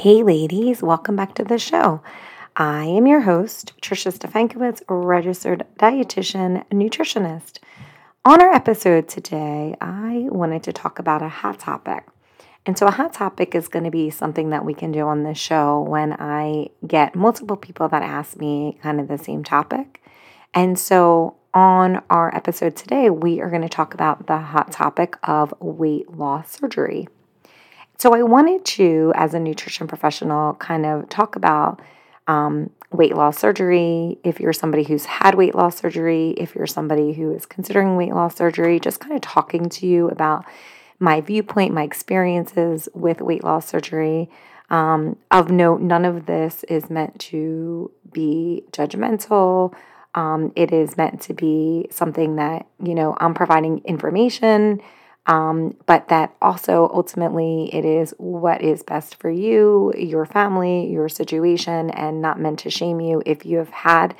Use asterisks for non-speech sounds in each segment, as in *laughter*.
Hey, ladies, welcome back to the show. I am your host, Trisha Stefankowitz, registered dietitian, nutritionist. On our episode today, I wanted to talk about a hot topic. And so, a hot topic is going to be something that we can do on this show when I get multiple people that ask me kind of the same topic. And so, on our episode today, we are going to talk about the hot topic of weight loss surgery. So, I wanted to, as a nutrition professional, kind of talk about um, weight loss surgery. If you're somebody who's had weight loss surgery, if you're somebody who is considering weight loss surgery, just kind of talking to you about my viewpoint, my experiences with weight loss surgery. Um, of note, none of this is meant to be judgmental. Um, it is meant to be something that, you know, I'm providing information um, but that also ultimately it is what is best for you, your family, your situation, and not meant to shame you if you have had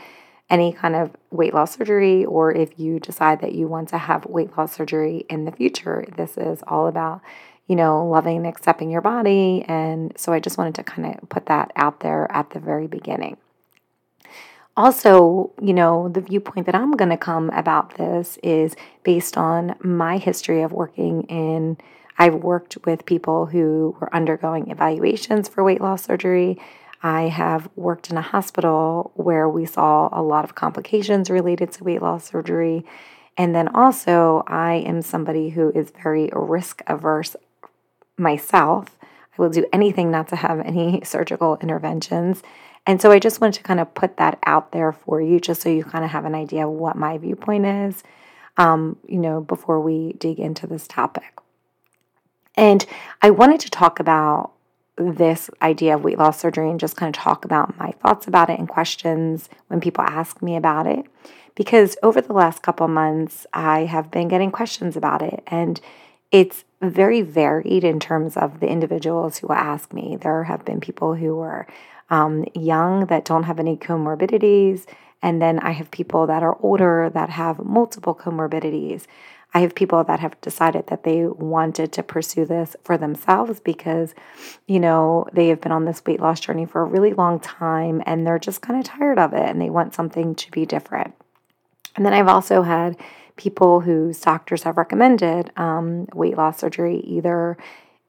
any kind of weight loss surgery or if you decide that you want to have weight loss surgery in the future. This is all about, you know, loving and accepting your body. And so I just wanted to kind of put that out there at the very beginning also, you know, the viewpoint that I'm going to come about this is based on my history of working in. I've worked with people who were undergoing evaluations for weight loss surgery. I have worked in a hospital where we saw a lot of complications related to weight loss surgery. And then also, I am somebody who is very risk averse myself. I will do anything not to have any *laughs* surgical interventions. And so I just wanted to kind of put that out there for you, just so you kind of have an idea of what my viewpoint is, um, you know, before we dig into this topic. And I wanted to talk about this idea of weight loss surgery and just kind of talk about my thoughts about it and questions when people ask me about it. Because over the last couple months, I have been getting questions about it. And it's very varied in terms of the individuals who ask me. There have been people who are um, young that don't have any comorbidities. And then I have people that are older that have multiple comorbidities. I have people that have decided that they wanted to pursue this for themselves because, you know, they have been on this weight loss journey for a really long time and they're just kind of tired of it and they want something to be different. And then I've also had people whose doctors have recommended um, weight loss surgery either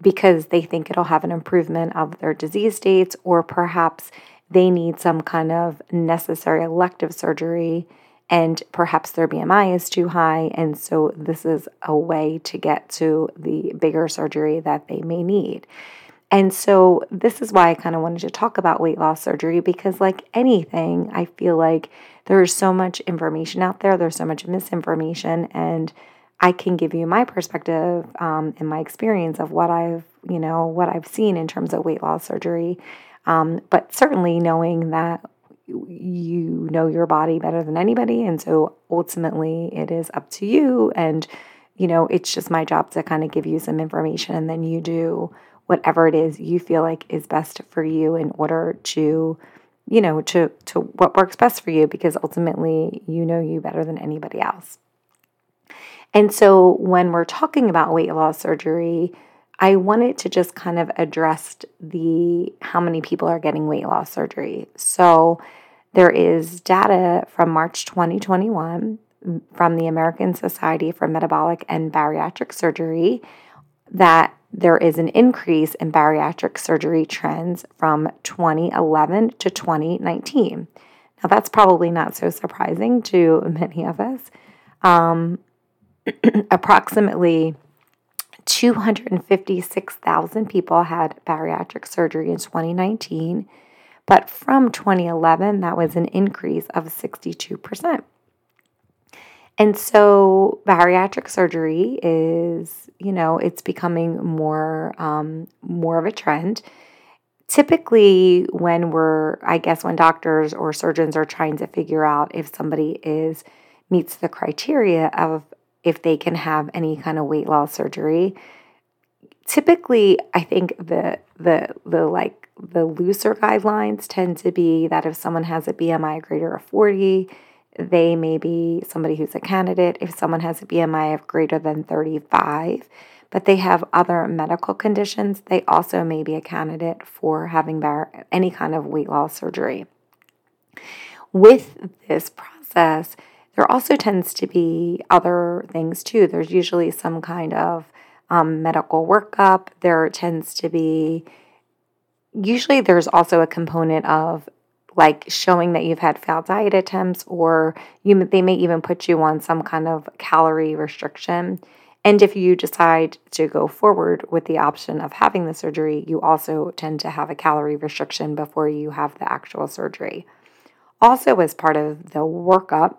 because they think it'll have an improvement of their disease states, or perhaps they need some kind of necessary elective surgery and perhaps their BMI is too high. And so this is a way to get to the bigger surgery that they may need. And so this is why I kind of wanted to talk about weight loss surgery because, like anything, I feel like there's so much information out there, there's so much misinformation, and I can give you my perspective um, and my experience of what I've, you know, what I've seen in terms of weight loss surgery. Um, but certainly knowing that you know your body better than anybody. And so ultimately it is up to you. And, you know, it's just my job to kind of give you some information and then you do whatever it is you feel like is best for you in order to you know to to what works best for you because ultimately you know you better than anybody else and so when we're talking about weight loss surgery, I wanted to just kind of address the how many people are getting weight loss surgery. So there is data from March 2021 from the American Society for Metabolic and Bariatric Surgery that there is an increase in bariatric surgery trends from 2011 to 2019. Now, that's probably not so surprising to *laughs* many of us. Um, *clears throat* approximately 256,000 people had bariatric surgery in 2019, but from 2011, that was an increase of 62%. And so bariatric surgery is, you know, it's becoming more um, more of a trend. Typically, when we're, I guess, when doctors or surgeons are trying to figure out if somebody is meets the criteria of if they can have any kind of weight loss surgery. Typically, I think the the the like the looser guidelines tend to be that if someone has a BMI greater of 40, they may be somebody who's a candidate. If someone has a BMI of greater than 35, but they have other medical conditions, they also may be a candidate for having any kind of weight loss surgery. With this process, there also tends to be other things too. There's usually some kind of um, medical workup. There tends to be, usually, there's also a component of like showing that you've had failed diet attempts, or you they may even put you on some kind of calorie restriction. And if you decide to go forward with the option of having the surgery, you also tend to have a calorie restriction before you have the actual surgery. Also, as part of the workup,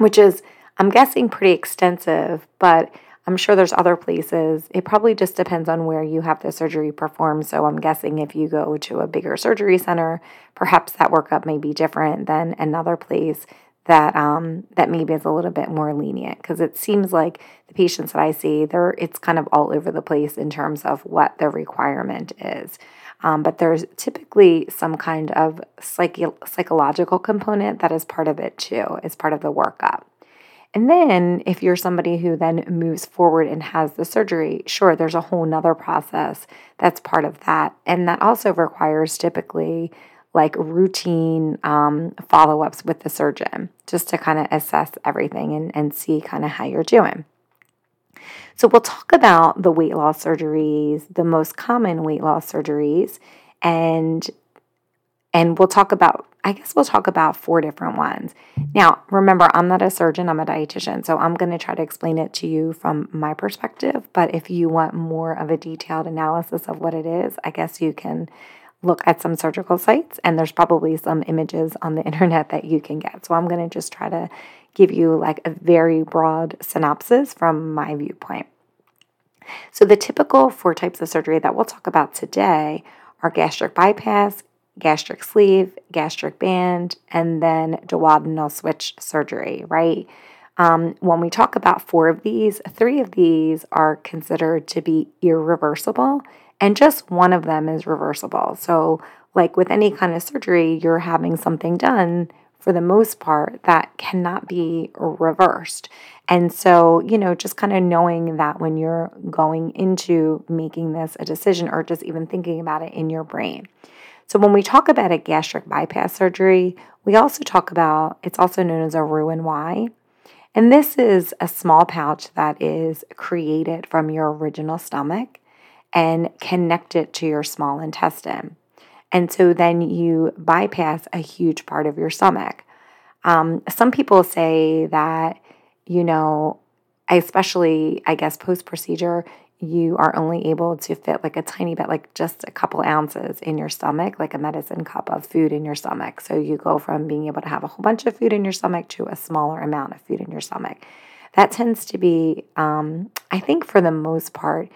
which is, I'm guessing, pretty extensive, but I'm sure there's other places. It probably just depends on where you have the surgery performed. So I'm guessing if you go to a bigger surgery center, perhaps that workup may be different than another place that um, that maybe is a little bit more lenient because it seems like the patients that I see, they're it's kind of all over the place in terms of what the requirement is. Um, but there's typically some kind of psych- psychological component that is part of it too, is part of the workup. And then if you're somebody who then moves forward and has the surgery, sure, there's a whole nother process that's part of that. And that also requires typically like routine um, follow ups with the surgeon just to kind of assess everything and, and see kind of how you're doing. So, we'll talk about the weight loss surgeries, the most common weight loss surgeries, and and we'll talk about I guess we'll talk about four different ones. Now, remember, I'm not a surgeon, I'm a dietitian, so I'm going to try to explain it to you from my perspective, but if you want more of a detailed analysis of what it is, I guess you can look at some surgical sites and there's probably some images on the *laughs* internet that you can get. So I'm going to just try to give you like a very broad synopsis from my viewpoint. So the typical four types of surgery that we'll talk about today are gastric bypass, gastric sleeve, gastric band, and then duodenal switch surgery, right? Um, when we talk about four of these, three of these are considered to be irreversible and just one of them is reversible. So, like with any kind of surgery, you're having something done for the most part that cannot be reversed. And so, you know, just kind of knowing that when you're going into making this a decision or just even thinking about it in your brain. So, when we talk about a gastric bypass surgery, we also talk about it's also known as a Roux-en-Y. And this is a small pouch that is created from your original stomach and connect it to your small intestine. And so then you bypass a huge part of your stomach. Um, some people say that, you know, especially, I guess, post procedure, you are only able to fit like a tiny bit, like just a couple ounces in your stomach, like a medicine cup of food in your stomach. So you go from being able to have a whole bunch of food in your stomach to a smaller amount of food in your stomach. That tends to be, um, I think, for the most part,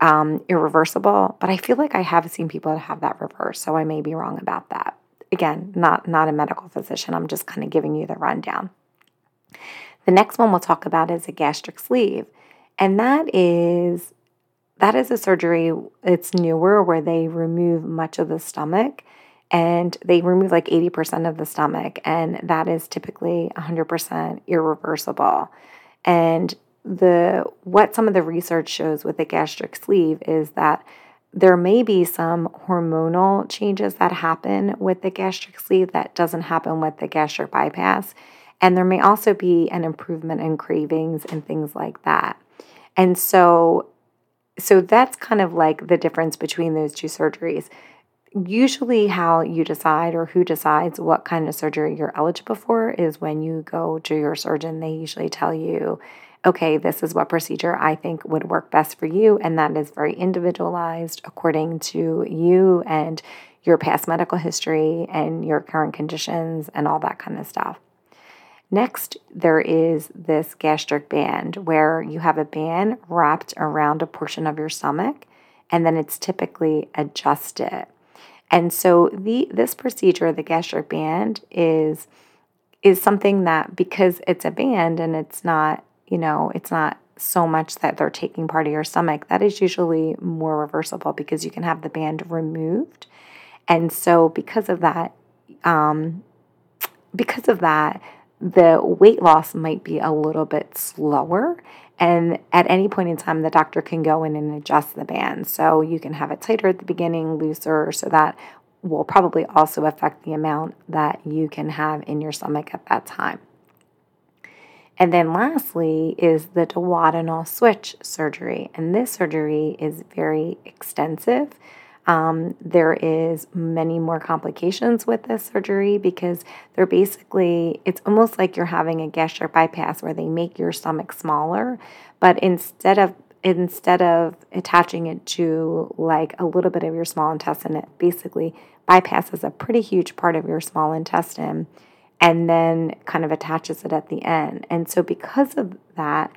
um, irreversible, but I feel like I have seen people that have that reverse, so I may be wrong about that. Again, not not a medical physician. I'm just kind of giving you the rundown. The next one we'll talk about is a gastric sleeve, and that is that is a surgery. It's newer where they remove much of the stomach and they remove like 80% of the stomach, and that is typically 100% irreversible. And the what some of the research shows with the gastric sleeve is that there may be some hormonal changes that happen with the gastric sleeve that doesn't happen with the gastric bypass. And there may also be an improvement in cravings and things like that. And so so that's kind of like the difference between those two surgeries. Usually how you decide or who decides what kind of surgery you're eligible for is when you go to your surgeon. They usually tell you okay, this is what procedure I think would work best for you. And that is very individualized according to you and your past medical history and your current conditions and all that kind of stuff. Next, there is this gastric band where you have a band wrapped around a portion of your stomach and then it's typically adjusted. And so the this procedure, the gastric band, is is something that because it's a band and it's not you know, it's not so much that they're taking part of your stomach. That is usually more reversible because you can have the band removed. And so, because of that, um, because of that, the weight loss might be a little bit slower. And at any point in time, the doctor can go in and adjust the band. So you can have it tighter at the beginning, looser, so that will probably also affect the amount that you can have in your stomach at that time. And then lastly is the duodenal switch surgery. And this surgery is very extensive. Um, there is many more complications with this surgery because they're basically it's almost like you're having a gastric bypass where they make your stomach smaller, but instead of instead of attaching it to like a little bit of your small intestine, it basically bypasses a pretty huge part of your small intestine and then kind of attaches it at the end. And so because of that,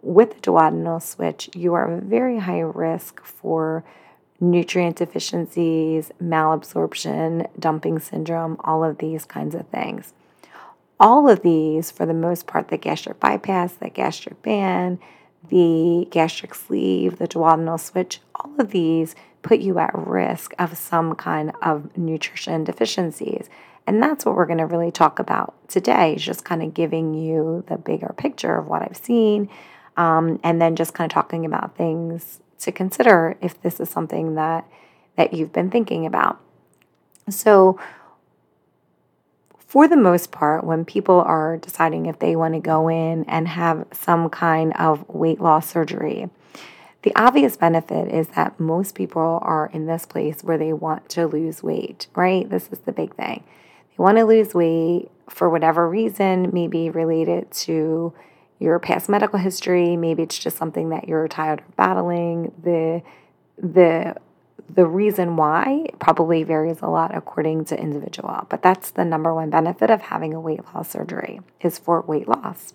with the duodenal switch, you are very high risk for nutrient deficiencies, malabsorption, dumping syndrome, all of these kinds of things. All of these, for the most part, the gastric bypass, the gastric band, the gastric sleeve, the duodenal switch, all of these put you at risk of some kind of nutrition deficiencies. And that's what we're going to really talk about today, just kind of giving you the bigger picture of what I've seen, um, and then just kind of talking about things to consider if this is something that that you've been thinking about. So for the most part, when people are deciding if they want to go in and have some kind of weight loss surgery, the obvious benefit is that most people are in this place where they want to lose weight, right? This is the big thing. They want to lose weight for whatever reason, maybe related to your past medical history, maybe it's just something that you're tired of battling. The the the reason why probably varies a lot according to individual, but that's the number one benefit of having a weight loss surgery is for weight loss.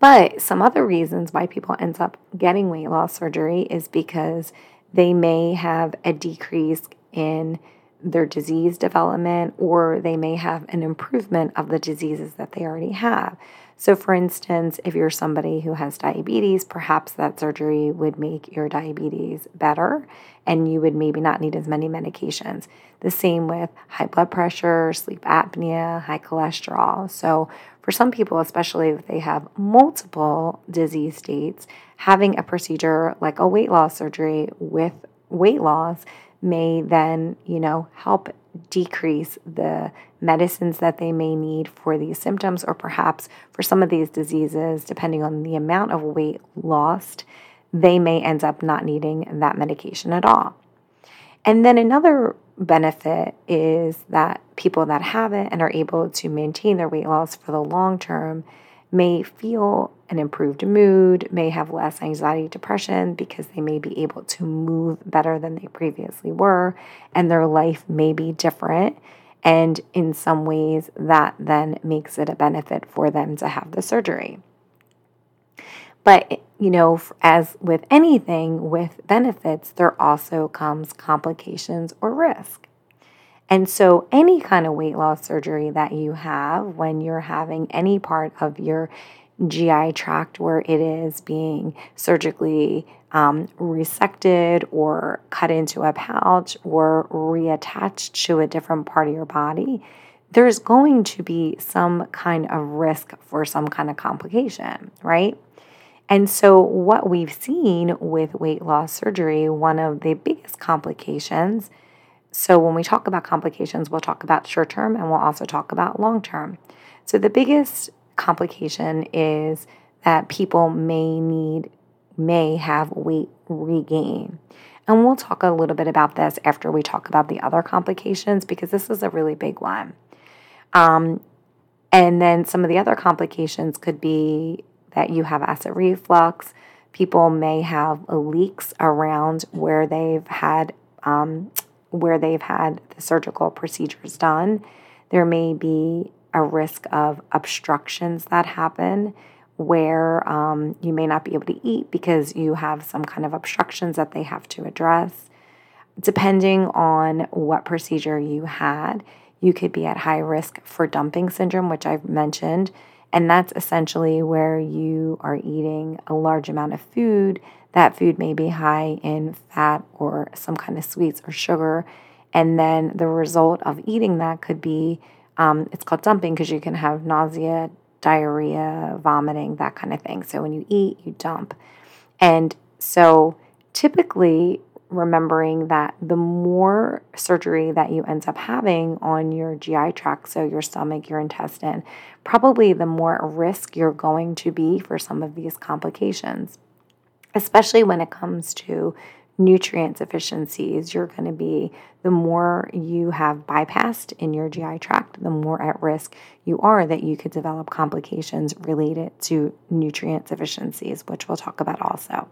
But some other reasons why people end up getting weight loss surgery is because they may have a decrease in their disease development or they may have an improvement of the diseases that they already have. So, for instance, if you're somebody who has diabetes, perhaps that surgery would make your diabetes better and you would maybe not need as many medications. The same with high blood pressure, sleep apnea, high cholesterol. So, for some people, especially if they have multiple disease states, having a procedure like a weight loss surgery with weight loss may then, you know, help decrease the medicines that they may need for these symptoms, or perhaps for some of these diseases, depending on the amount of weight lost, they may end up not needing that medication at all. And then another benefit is that people that have it and are able to maintain their weight loss for the long term may feel an improved mood, may have less anxiety, depression because they may be able to move better than they previously were, and their life may be different. And in some ways, that then makes it a benefit for them to have the surgery. But, you know, as with anything with benefits, there also comes complications or risk. And so, any kind of weight loss surgery that you have when you're having any part of your GI tract where it is being surgically um, resected or cut into a pouch or reattached to a different part of your body, there's going to be some kind of risk for some kind of complication, right? And so, what we've seen with weight loss surgery, one of the biggest complications so, when we talk about complications, we'll talk about short term and we'll also talk about long term. So, the biggest complication is that people may need, may have weight regain. And we'll talk a little bit about this after we talk about the other complications because this is a really big one. Um, and then some of the other complications could be that you have acid reflux. People may have leaks around where they've had um, where they've had the surgical procedures done. There may be a risk of obstructions that happen where um, you may not be able to eat because you have some kind of obstructions that they have to address. Depending on what procedure you had, you could be at high risk for dumping syndrome, which I've mentioned. And that's essentially where you are eating a large amount of food that food may be high in fat or some kind of sweets or sugar. And then the result of eating that could be Um, it's called dumping because you can have nausea, diarrhea, vomiting, that kind of thing. So when you eat, you dump. And so typically, remembering that the more surgery that you end up having on your GI tract, so your stomach, your intestine, probably the more risk you're going to be for some of these complications, especially when it comes to nutrient deficiencies, you're going to be the more you have bypassed in your GI tract, the more at risk you are that you could develop complications related to nutrient deficiencies, which we'll talk about also.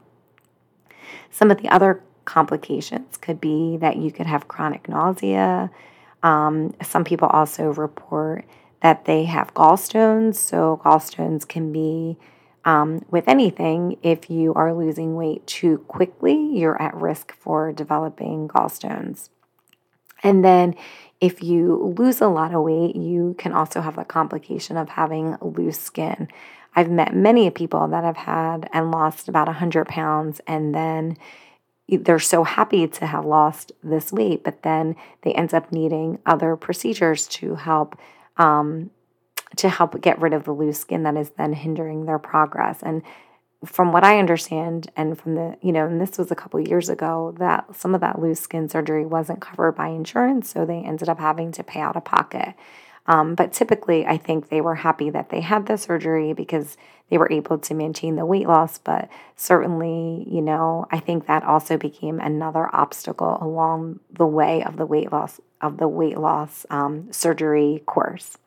Some of the other complications could be that you could have chronic nausea. Um, some people also report that they have gallstones. So, gallstones can be um, with anything. If you are losing weight too quickly, you're at risk for developing gallstones. And then, if you lose a lot of weight, you can also have the complication of having loose skin. I've met many people that have had and lost about 100 pounds and then they're so happy to have lost this weight, but then they end up needing other procedures to help um, to help get rid of the loose skin that is then hindering their progress. And from what I understand, and from the you know, and this was a couple years ago, that some of that loose skin surgery wasn't covered by insurance, so they ended up having to pay out of pocket. Um, but typically, I think they were happy that they had the surgery because they were able to maintain the weight loss. But certainly, you know, I think that also became another obstacle along the way of the weight loss of the weight loss um, surgery course.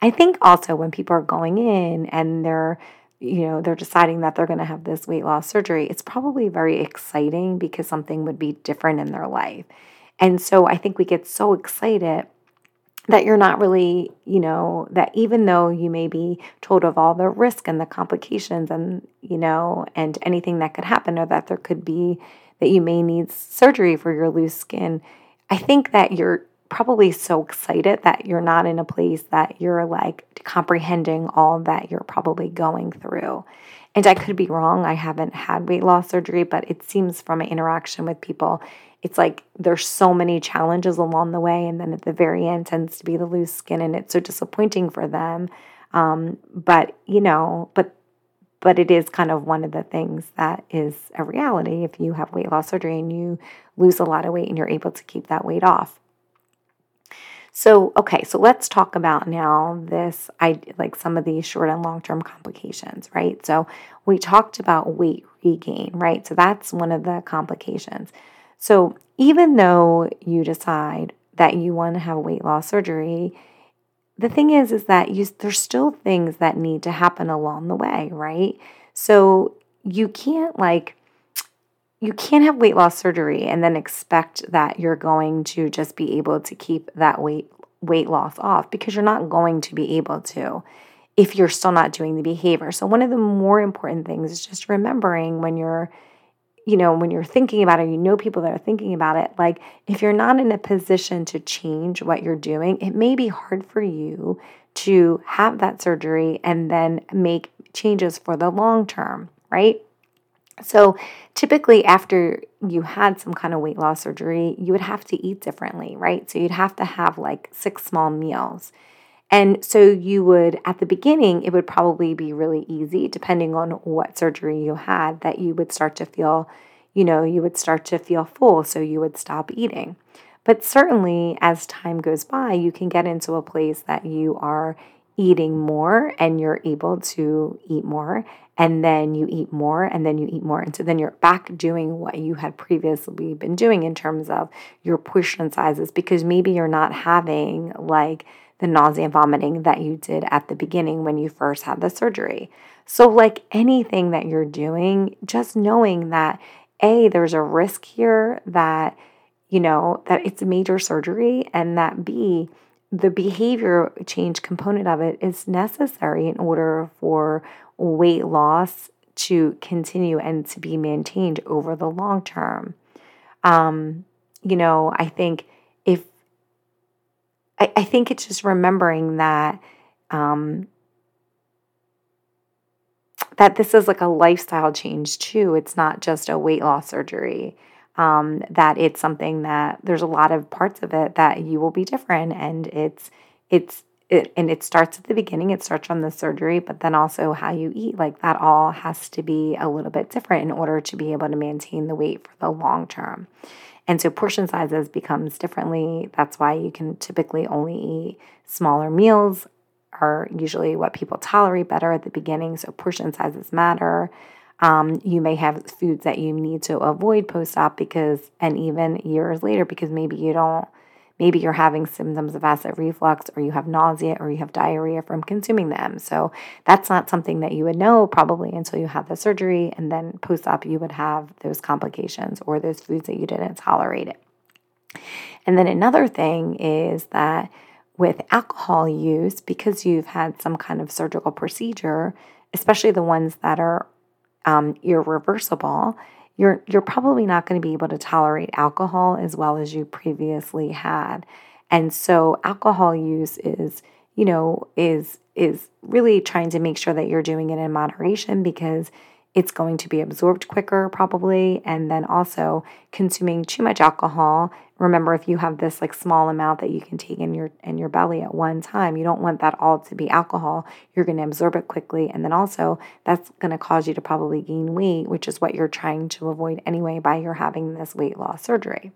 I think also when people are going in and they're you know they're deciding that they're going to have this weight loss surgery it's probably very exciting because something would be different in their life. And so i think we get so excited that you're not really, you know, that even though you may be told of all the risk and the complications and, you know, and anything that could happen or that there could be that you may need surgery for your loose skin, I think that you're probably so excited that you're not in a place that you're like comprehending all that you're probably going through. And I could be wrong. I haven't had weight loss surgery, but it seems from my interaction with people, it's like there's so many challenges along the way and then at the very end tends to be the loose skin and it's so disappointing for them um, but you know but but it is kind of one of the things that is a reality if you have weight loss surgery and you lose a lot of weight and you're able to keep that weight off so okay so let's talk about now this i like some of these short and long term complications right? So we talked about weight regain right? So that's one of the complications. So even though you decide that you want to have weight loss surgery, the thing is is that you there's still things that need to happen along the way, right? So you can't like you can't have weight loss surgery and then expect that you're going to just be able to keep that weight weight loss off because you're not going to be able to if you're still not doing the behavior. So one of the more important things is just remembering when you're you know, when you're thinking about it, you know people that are thinking about it, like if you're not in a position to change what you're doing, it may be hard for you to have that surgery and then make changes for the long term, right? So, typically, after you had some kind of weight loss surgery, you would have to eat differently, right? So, you'd have to have like six small meals. And so you would, at the beginning, it would probably be really easy, depending on what surgery you had, that you would start to feel, you know, you would start to feel full. So you would stop eating. But certainly, as time goes by, you can get into a place that you are eating more and you're able to eat more. And then you eat more and then you eat more. And so then you're back doing what you had previously been doing in terms of your portion sizes because maybe you're not having like, the nausea and vomiting that you did at the beginning when you first had the surgery. So, like anything that you're doing, just knowing that A, there's a risk here that, you know, that it's a major surgery, and that B, the behavior change component of it is necessary in order for weight loss to continue and to be maintained over the long term. Um, you know, I think if I, I think it's just remembering that um, that this is like a lifestyle change too. It's not just a weight loss surgery. Um, that it's something that there's a lot of parts of it that you will be different, and it's it's it, and it starts at the beginning, it starts from the surgery, but then also how you eat, like that all has to be a little bit different in order to be able to maintain the weight for the long term. And so portion sizes becomes differently. That's why you can typically only eat smaller meals are usually what people tolerate better at the beginning. So portion sizes matter. Um, you may have foods that you need to avoid post op because, and even years later, because maybe you don't, maybe you're having symptoms of acid reflux or you have nausea or you have diarrhea from consuming them. So that's not something that you would know probably until you have the surgery. And then post op, you would have those complications or those foods that you didn't tolerate it. And then another thing is that with alcohol use, because you've had some kind of surgical procedure, especially the ones that are um, irreversible, you're you're probably not going to be able to tolerate alcohol as well as you previously had. And so alcohol use is, you know, is is really trying to make sure that you're doing it in moderation because it's going to be absorbed quicker probably and then also consuming too much alcohol. Remember if you have this like small amount that you can take in your in your belly at one time you don't want that all to be alcohol. You're going to absorb it quickly and then also that's going to cause you to probably gain weight which is what you're trying to avoid anyway by your having this weight loss surgery.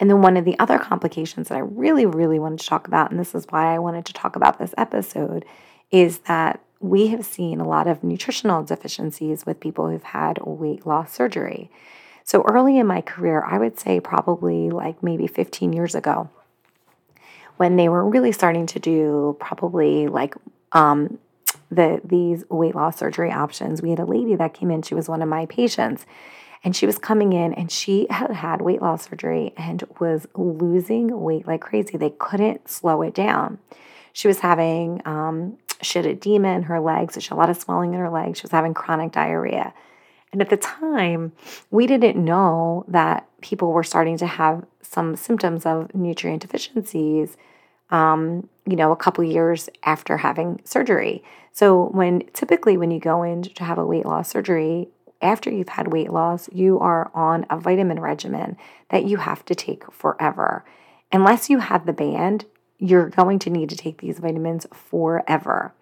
And then one of the other complications that I really, really wanted to talk about, and this is why I wanted to talk about this episode, is that we have seen a lot of nutritional deficiencies with people who've had weight loss surgery. So early in my career, I would say probably like maybe 15 years ago, when they were really starting to do probably like um, the these weight loss surgery options, we had a lady that came in. She was one of my patients, and she was coming in and she had had weight loss surgery and was losing weight like crazy. They couldn't slow it down. She was having um, she had edema in her legs. She had a lot of swelling in her legs. She was having chronic diarrhea. And at the time, we didn't know that people were starting to have some symptoms of nutrient deficiencies, um, you know, a couple years after having surgery. So, when typically when you go in to have a weight loss surgery, after you've had weight loss, you are on a vitamin regimen that you have to take forever. Unless you have the band, you're going to need to take these vitamins forever.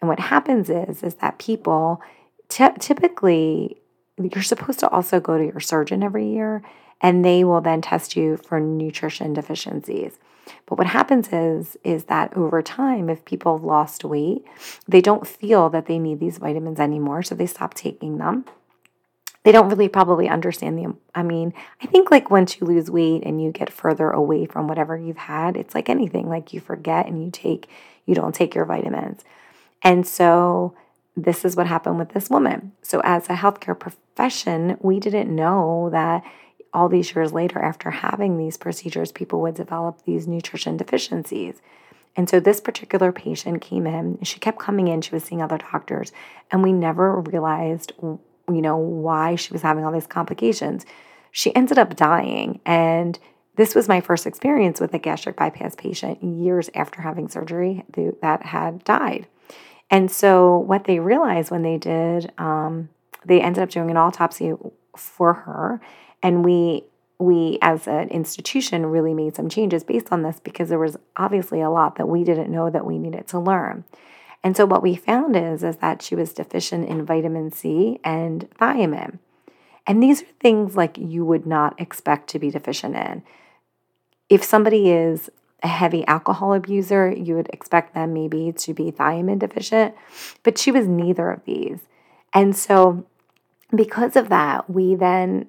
And what happens is is that people t- typically you're supposed to also go to your surgeon every year and they will then test you for nutrition deficiencies. But what happens is is that over time if people have lost weight, they don't feel that they need these vitamins anymore, so they stop taking them they don't really probably understand the i mean i think like once you lose weight and you get further away from whatever you've had it's like anything like you forget and you take you don't take your vitamins. And so this is what happened with this woman. So as a healthcare profession we didn't know that all these years later after having these procedures people would develop these nutrition deficiencies. And so this particular patient came in, she kept coming in, she was seeing other doctors, and we never realized you know, why she was having all these complications. She ended up dying. And this was my first experience with a gastric bypass patient years after having surgery that had died. And so, what they realized when they did, um, they ended up doing an autopsy for her. And we, we as an institution, really made some changes based on this because there was obviously a lot that we didn't know that we needed to learn. And so what we found is, is that she was deficient in vitamin C and thiamine. And these are things like you would not expect to be deficient in. If somebody is a heavy alcohol abuser, you would expect them maybe to be thiamine deficient, but she was neither of these. And so, because of that, we then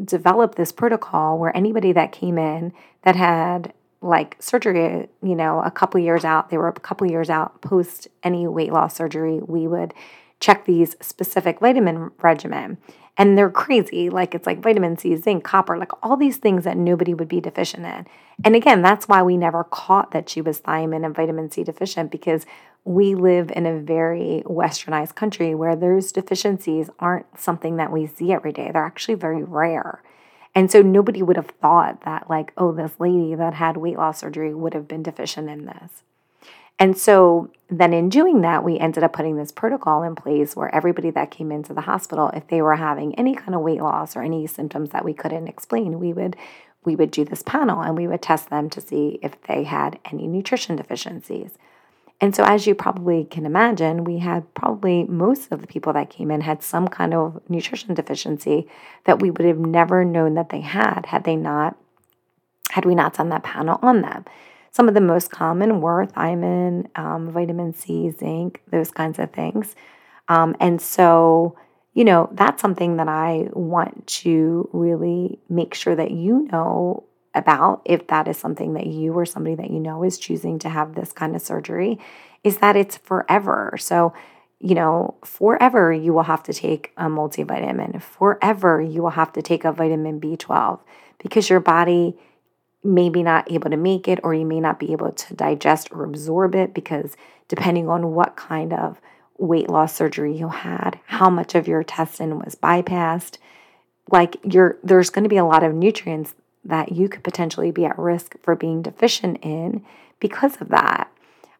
developed this protocol where anybody that came in that had like surgery, you know, a couple years out, they were a couple years out post any weight loss surgery, we would check these specific vitamin regimen. And they're crazy. Like it's like vitamin C, zinc, copper, like all these things that nobody would be deficient in. And again, that's why we never caught that she was thiamine and vitamin C deficient because we live in a very westernized country where those deficiencies aren't something that we see every day. They're actually very rare. And so nobody would have thought that, like, oh, this lady that had weight loss surgery would have been deficient in this. And so then in doing that, we ended up putting this protocol in place where everybody that came into the hospital, if they were having any kind of weight loss or any symptoms that we couldn't explain, we would we would do this panel and we would test them to see if they had any nutrition deficiencies. And so, as you probably can imagine, we had probably most of the people that came in had some kind of nutrition deficiency that we would have never known that they had had they not, had we not done that panel on them. Some of the most common were thiamine, um, vitamin C, zinc, those kinds of things. Um, and so, you know, that's something that I want to really make sure that you know about if that is something that you or somebody that you know is choosing to have this kind of surgery is that it's forever. So, you know, forever you will have to take a multivitamin. Forever you will have to take a vitamin B12 because your body may be not able to make it or you may not be able to digest or absorb it because depending on what kind of weight loss surgery you had, how much of your intestine was bypassed, like you're there's going to be a lot of nutrients that you could potentially be at risk for being deficient in because of that.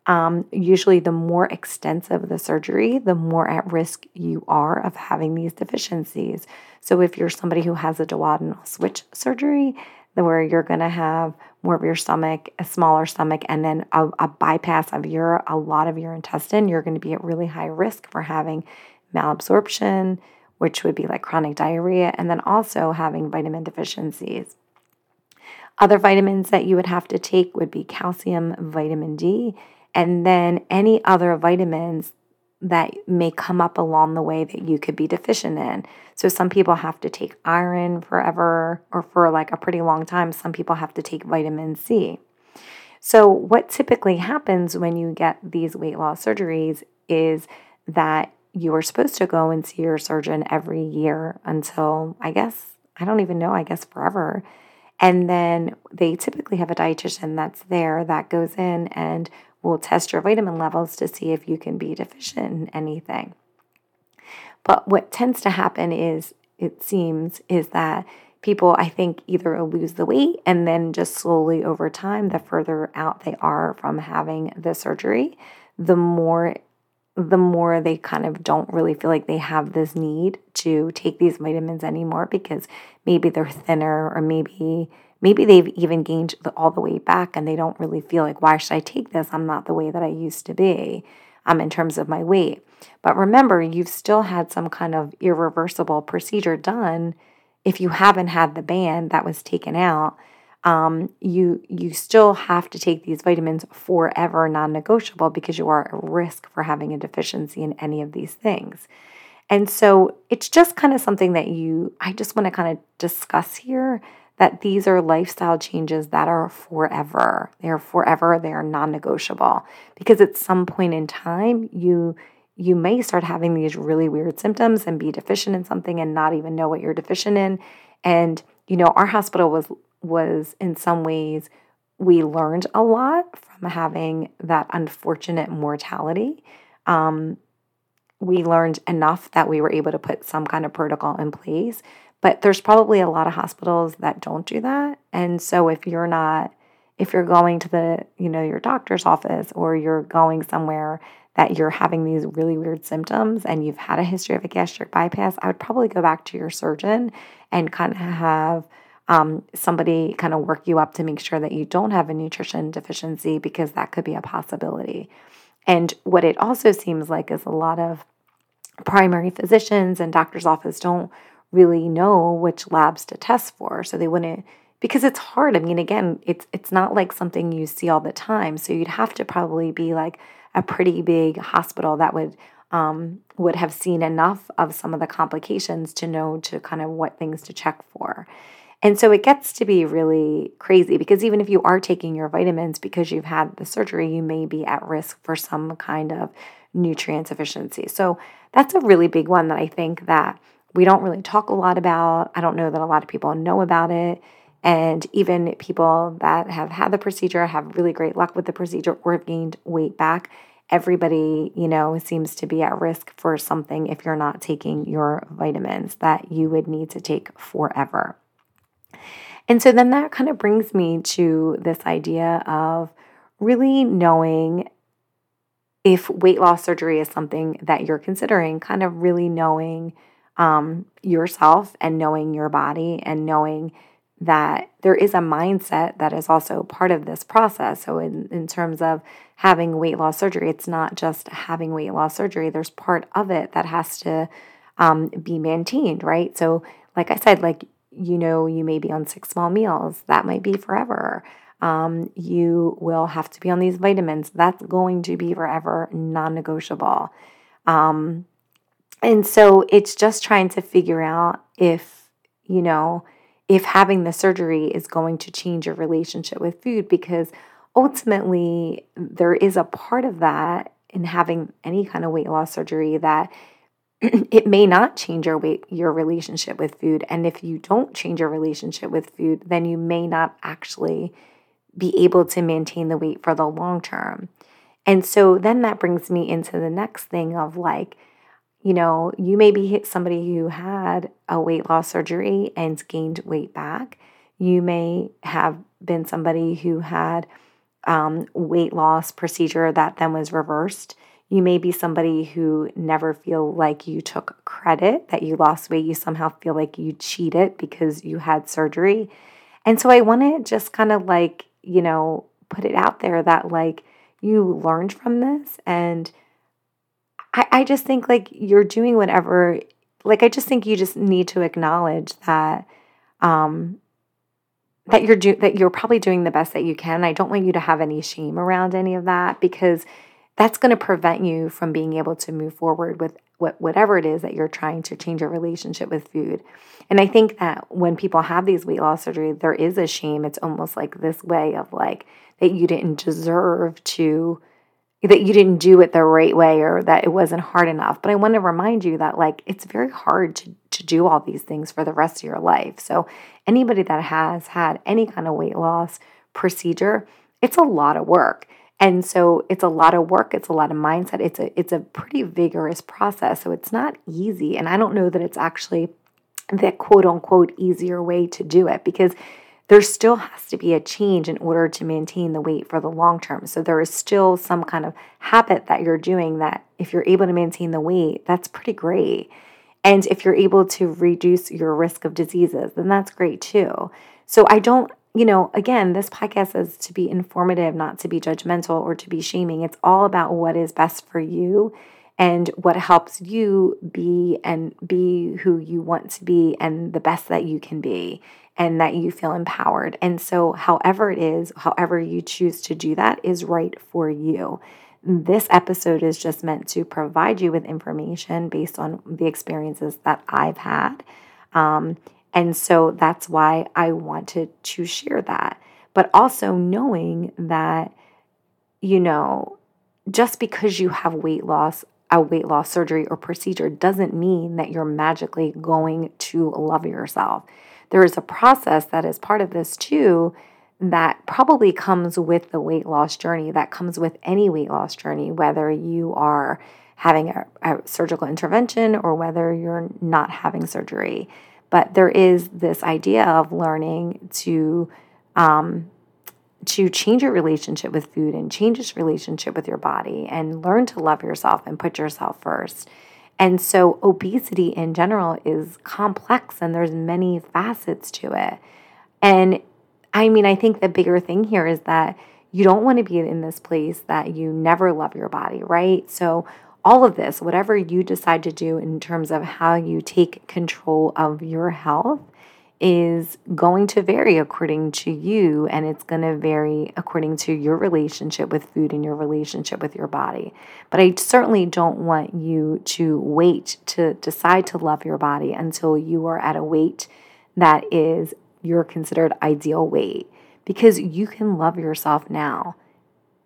Um, usually, the more extensive the surgery, the more at risk you are of having these deficiencies. So, if you're somebody who has a duodenal switch surgery, where you're going to have more of your stomach, a smaller stomach, and then a, a bypass of your a lot of your intestine, you're going to be at really high risk for having malabsorption, which would be like chronic diarrhea, and then also having vitamin deficiencies. Other vitamins that you would have to take would be calcium, vitamin D, and then any other vitamins that may come up along the way that you could be deficient in. So some people have to take iron forever or for like a pretty long time. Some people have to take vitamin C. So what typically happens when you get these weight loss surgeries is that you are supposed to go and see your surgeon every year until I guess I don't even know, I guess forever. And then they typically have a dietitian that's there that goes in and will test your vitamin levels to see if you can be deficient in anything. But what tends to happen is, it seems, is that people, I think, either lose the weight and then just slowly over time, the further out they are from having the surgery, the more the more they kind of don't really feel like they have this need to take these vitamins anymore because maybe they're thinner or maybe maybe they've even gained the, all the weight back and they don't really feel like why should I take this? I'm not the way that I used to be um, in terms of my weight. But remember, you've still had some kind of irreversible procedure done. If you haven't had the band that was taken out, um, you you still have to take these vitamins forever, non-negotiable, because you are at risk for having a deficiency in any of these things. And so it's just kind of something that you I just want to kind of discuss here that these are lifestyle changes that are forever. They are forever, they are non-negotiable because at some point in time you you may start having these really weird symptoms and be deficient in something and not even know what you're deficient in. And you know, our hospital was was in some ways we learned a lot from having that unfortunate mortality. Um, we learned enough that we were able to put some kind of protocol in place. But there's probably a lot of hospitals that don't do that. And so if you're not, if you're going to the, you know, your doctor's office or you're going somewhere that you're having these really weird symptoms and you've had a history of a gastric bypass, I would probably go back to your surgeon and kind of have um, somebody kind of work you up to make sure that you don't have a nutrition deficiency because that could be a possibility. And what it also seems like is a lot of primary physicians and doctor's office don't really know which labs to test for. So they wouldn't because it's hard. I mean, again, it's it's not like something you see all the time. So you'd have to probably be like a pretty big hospital that would um, would have seen enough of some of the complications to know to kind of what things to check for. And so it gets to be really crazy because even if you are taking your vitamins because you've had the surgery, you may be at risk for some kind of nutrient deficiency. So that's a really big one that I think that we don't really talk a lot about. I don't know that a lot of people know about it. And even people that have had the procedure have really great luck with the procedure or have gained weight back. Everybody, you know, seems to be at risk for something if you're not taking your vitamins that you would need to take forever. And so then that kind of brings me to this idea of really knowing if weight loss surgery is something that you're considering, kind of really knowing um, yourself and knowing your body and knowing that there is a mindset that is also part of this process. So, in, in terms of having weight loss surgery, it's not just having weight loss surgery, there's part of it that has to um, be maintained, right? So, like I said, like, you know, you may be on six small meals, that might be forever. Um, you will have to be on these vitamins, that's going to be forever non negotiable. Um, and so, it's just trying to figure out if, you know, if having the surgery is going to change your relationship with food because ultimately there is a part of that in having any kind of weight loss surgery that *clears throat* it may not change your weight your relationship with food and if you don't change your relationship with food then you may not actually be able to maintain the weight for the long term and so then that brings me into the next thing of like you know, you may be somebody who had a weight loss surgery and gained weight back. You may have been somebody who had um, weight loss procedure that then was reversed. You may be somebody who never feel like you took credit that you lost weight. You somehow feel like you cheated because you had surgery. And so I want to just kind of like, you know, put it out there that like you learned from this and I, I just think like you're doing whatever like I just think you just need to acknowledge that um that you're do that you're probably doing the best that you can. I don't want you to have any shame around any of that because that's going to prevent you from being able to move forward with what whatever it is that you're trying to change your relationship with food. And I think that when people have these weight loss surgery, there is a shame. It's almost like this way of like that you didn't deserve to that you didn't do it the right way or that it wasn't hard enough. But I want to remind you that like it's very hard to, to do all these things for the rest of your life. So anybody that has had any kind of weight loss procedure, it's a lot of work. And so it's a lot of work, it's a lot of mindset. It's a it's a pretty vigorous process. So it's not easy. And I don't know that it's actually the quote unquote easier way to do it because there still has to be a change in order to maintain the weight for the long term. So there is still some kind of habit that you're doing that if you're able to maintain the weight, that's pretty great. And if you're able to reduce your risk of diseases, then that's great too. So I don't, you know, again, this podcast is to be informative, not to be judgmental or to be shaming. It's all about what is best for you and what helps you be and be who you want to be and the best that you can be and that you feel empowered. And so, however it is, however you choose to do that is right for you. This episode is just meant to provide you with information based on the experiences that I've had. Um, and so that's why I wanted to share that. But also knowing that, you know, just because you have weight loss, a weight loss surgery or procedure doesn't mean that you're magically going to love yourself there is a process that is part of this too that probably comes with the weight loss journey, that comes with any weight loss journey, whether you are having a, a, surgical intervention or whether you're not having surgery. But there is this idea of learning to um, to change your relationship with food and change your relationship with your body and learn to love yourself and put yourself first. And so obesity in general is complex and there's many facets to it. And I mean, I think the bigger thing here is that you don't want to be in this place that you never love your body, right? So all of this, whatever you decide to do in terms of how you take control of your health, is going to vary according to you, and it's going to vary according to your relationship with food and your relationship with your body. But I certainly don't want you to wait to decide to love your body until you are at a weight that is your considered ideal weight because you can love yourself now.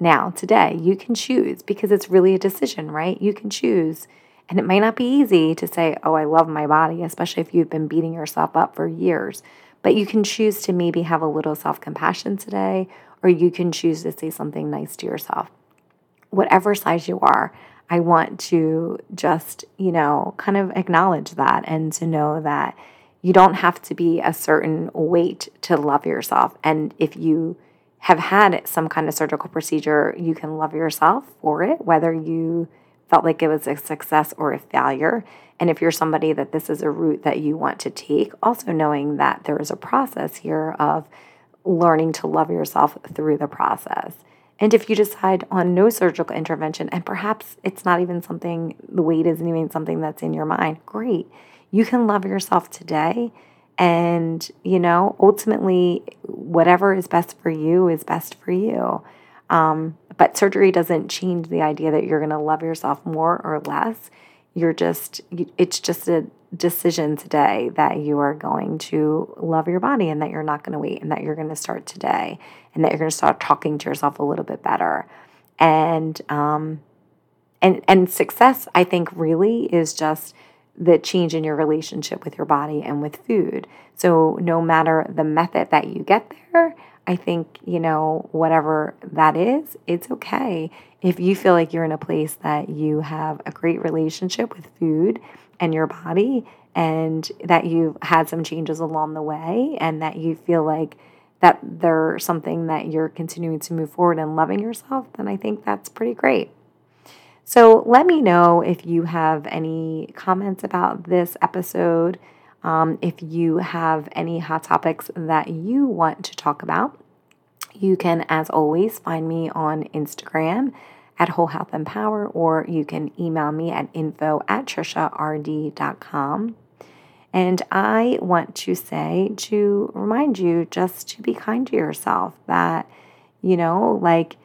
Now, today, you can choose because it's really a decision, right? You can choose and it might not be easy to say, oh, I love my body, especially if you've been beating yourself up for years. But you can choose to maybe have a little self compassion today, or you can choose to say something nice to yourself. Whatever size you are, I want to just, you know, kind of acknowledge that and to know that you don't have to be a certain weight to love yourself. And if you have had some kind of surgical procedure, you can love yourself for it, whether you felt like it was a success or a failure. And if you're somebody that this is a route that you want to take, also knowing that there is a process here of learning to love yourself through the process. And if you decide on no surgical intervention, and perhaps it's not even something, the weight isn't even something that's in your mind, great. You can love yourself today. And, you know, ultimately, whatever is best for you is best for you. Um, but surgery doesn't change the idea that you're going to love yourself more or less. You're just, it's just a decision today that you are going to love your body and that you're not going to wait and that you're going to start today and that you're going to start talking to yourself a little bit better. And, um, and, and success, I think, really is just the change in your relationship with your body and with food. So, no matter the method that you get there, I think, you know, whatever that is, it's okay. If you feel like you're in a place that you have a great relationship with food and your body, and that you've had some changes along the way, and that you feel like that they're something that you're continuing to move forward and loving yourself, then I think that's pretty great. So let me know if you have any comments about this episode. Um, if you have any hot topics that you want to talk about, you can, as always, find me on Instagram at Whole Health and Power, or you can email me at info at triciard.com. And I want to say to remind you just to be kind to yourself that, you know, like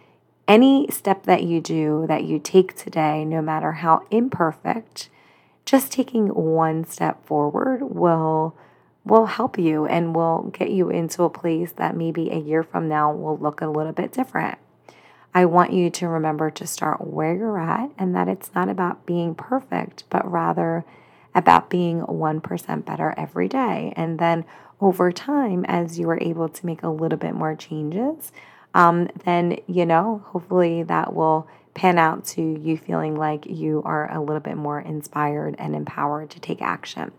any step that you do, that you take today, no matter how imperfect, just taking one step forward will will help you and will get you into a place that maybe a year from now will look a little bit different. I want you to remember to start where you're at and that it's not about being perfect, but rather about being 1% better every day. And then over time, as you are able to make a little bit more changes, um, then, you know, hopefully that will pan out to you feeling like you are a little bit more inspired and empowered to take action.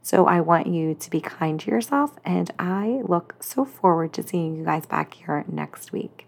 So I want you to be kind to yourself, and I look so forward to seeing you guys back here next week.